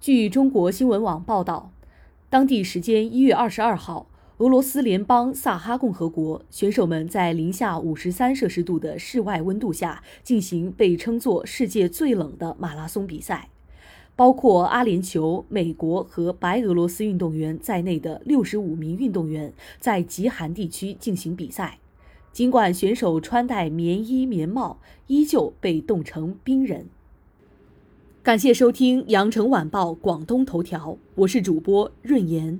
据中国新闻网报道，当地时间一月二十二号，俄罗斯联邦萨哈共和国选手们在零下五十三摄氏度的室外温度下进行被称作世界最冷的马拉松比赛。包括阿联酋、美国和白俄罗斯运动员在内的六十五名运动员在极寒地区进行比赛。尽管选手穿戴棉衣棉帽，依旧被冻成冰人。感谢收听《羊城晚报广东头条》，我是主播润言。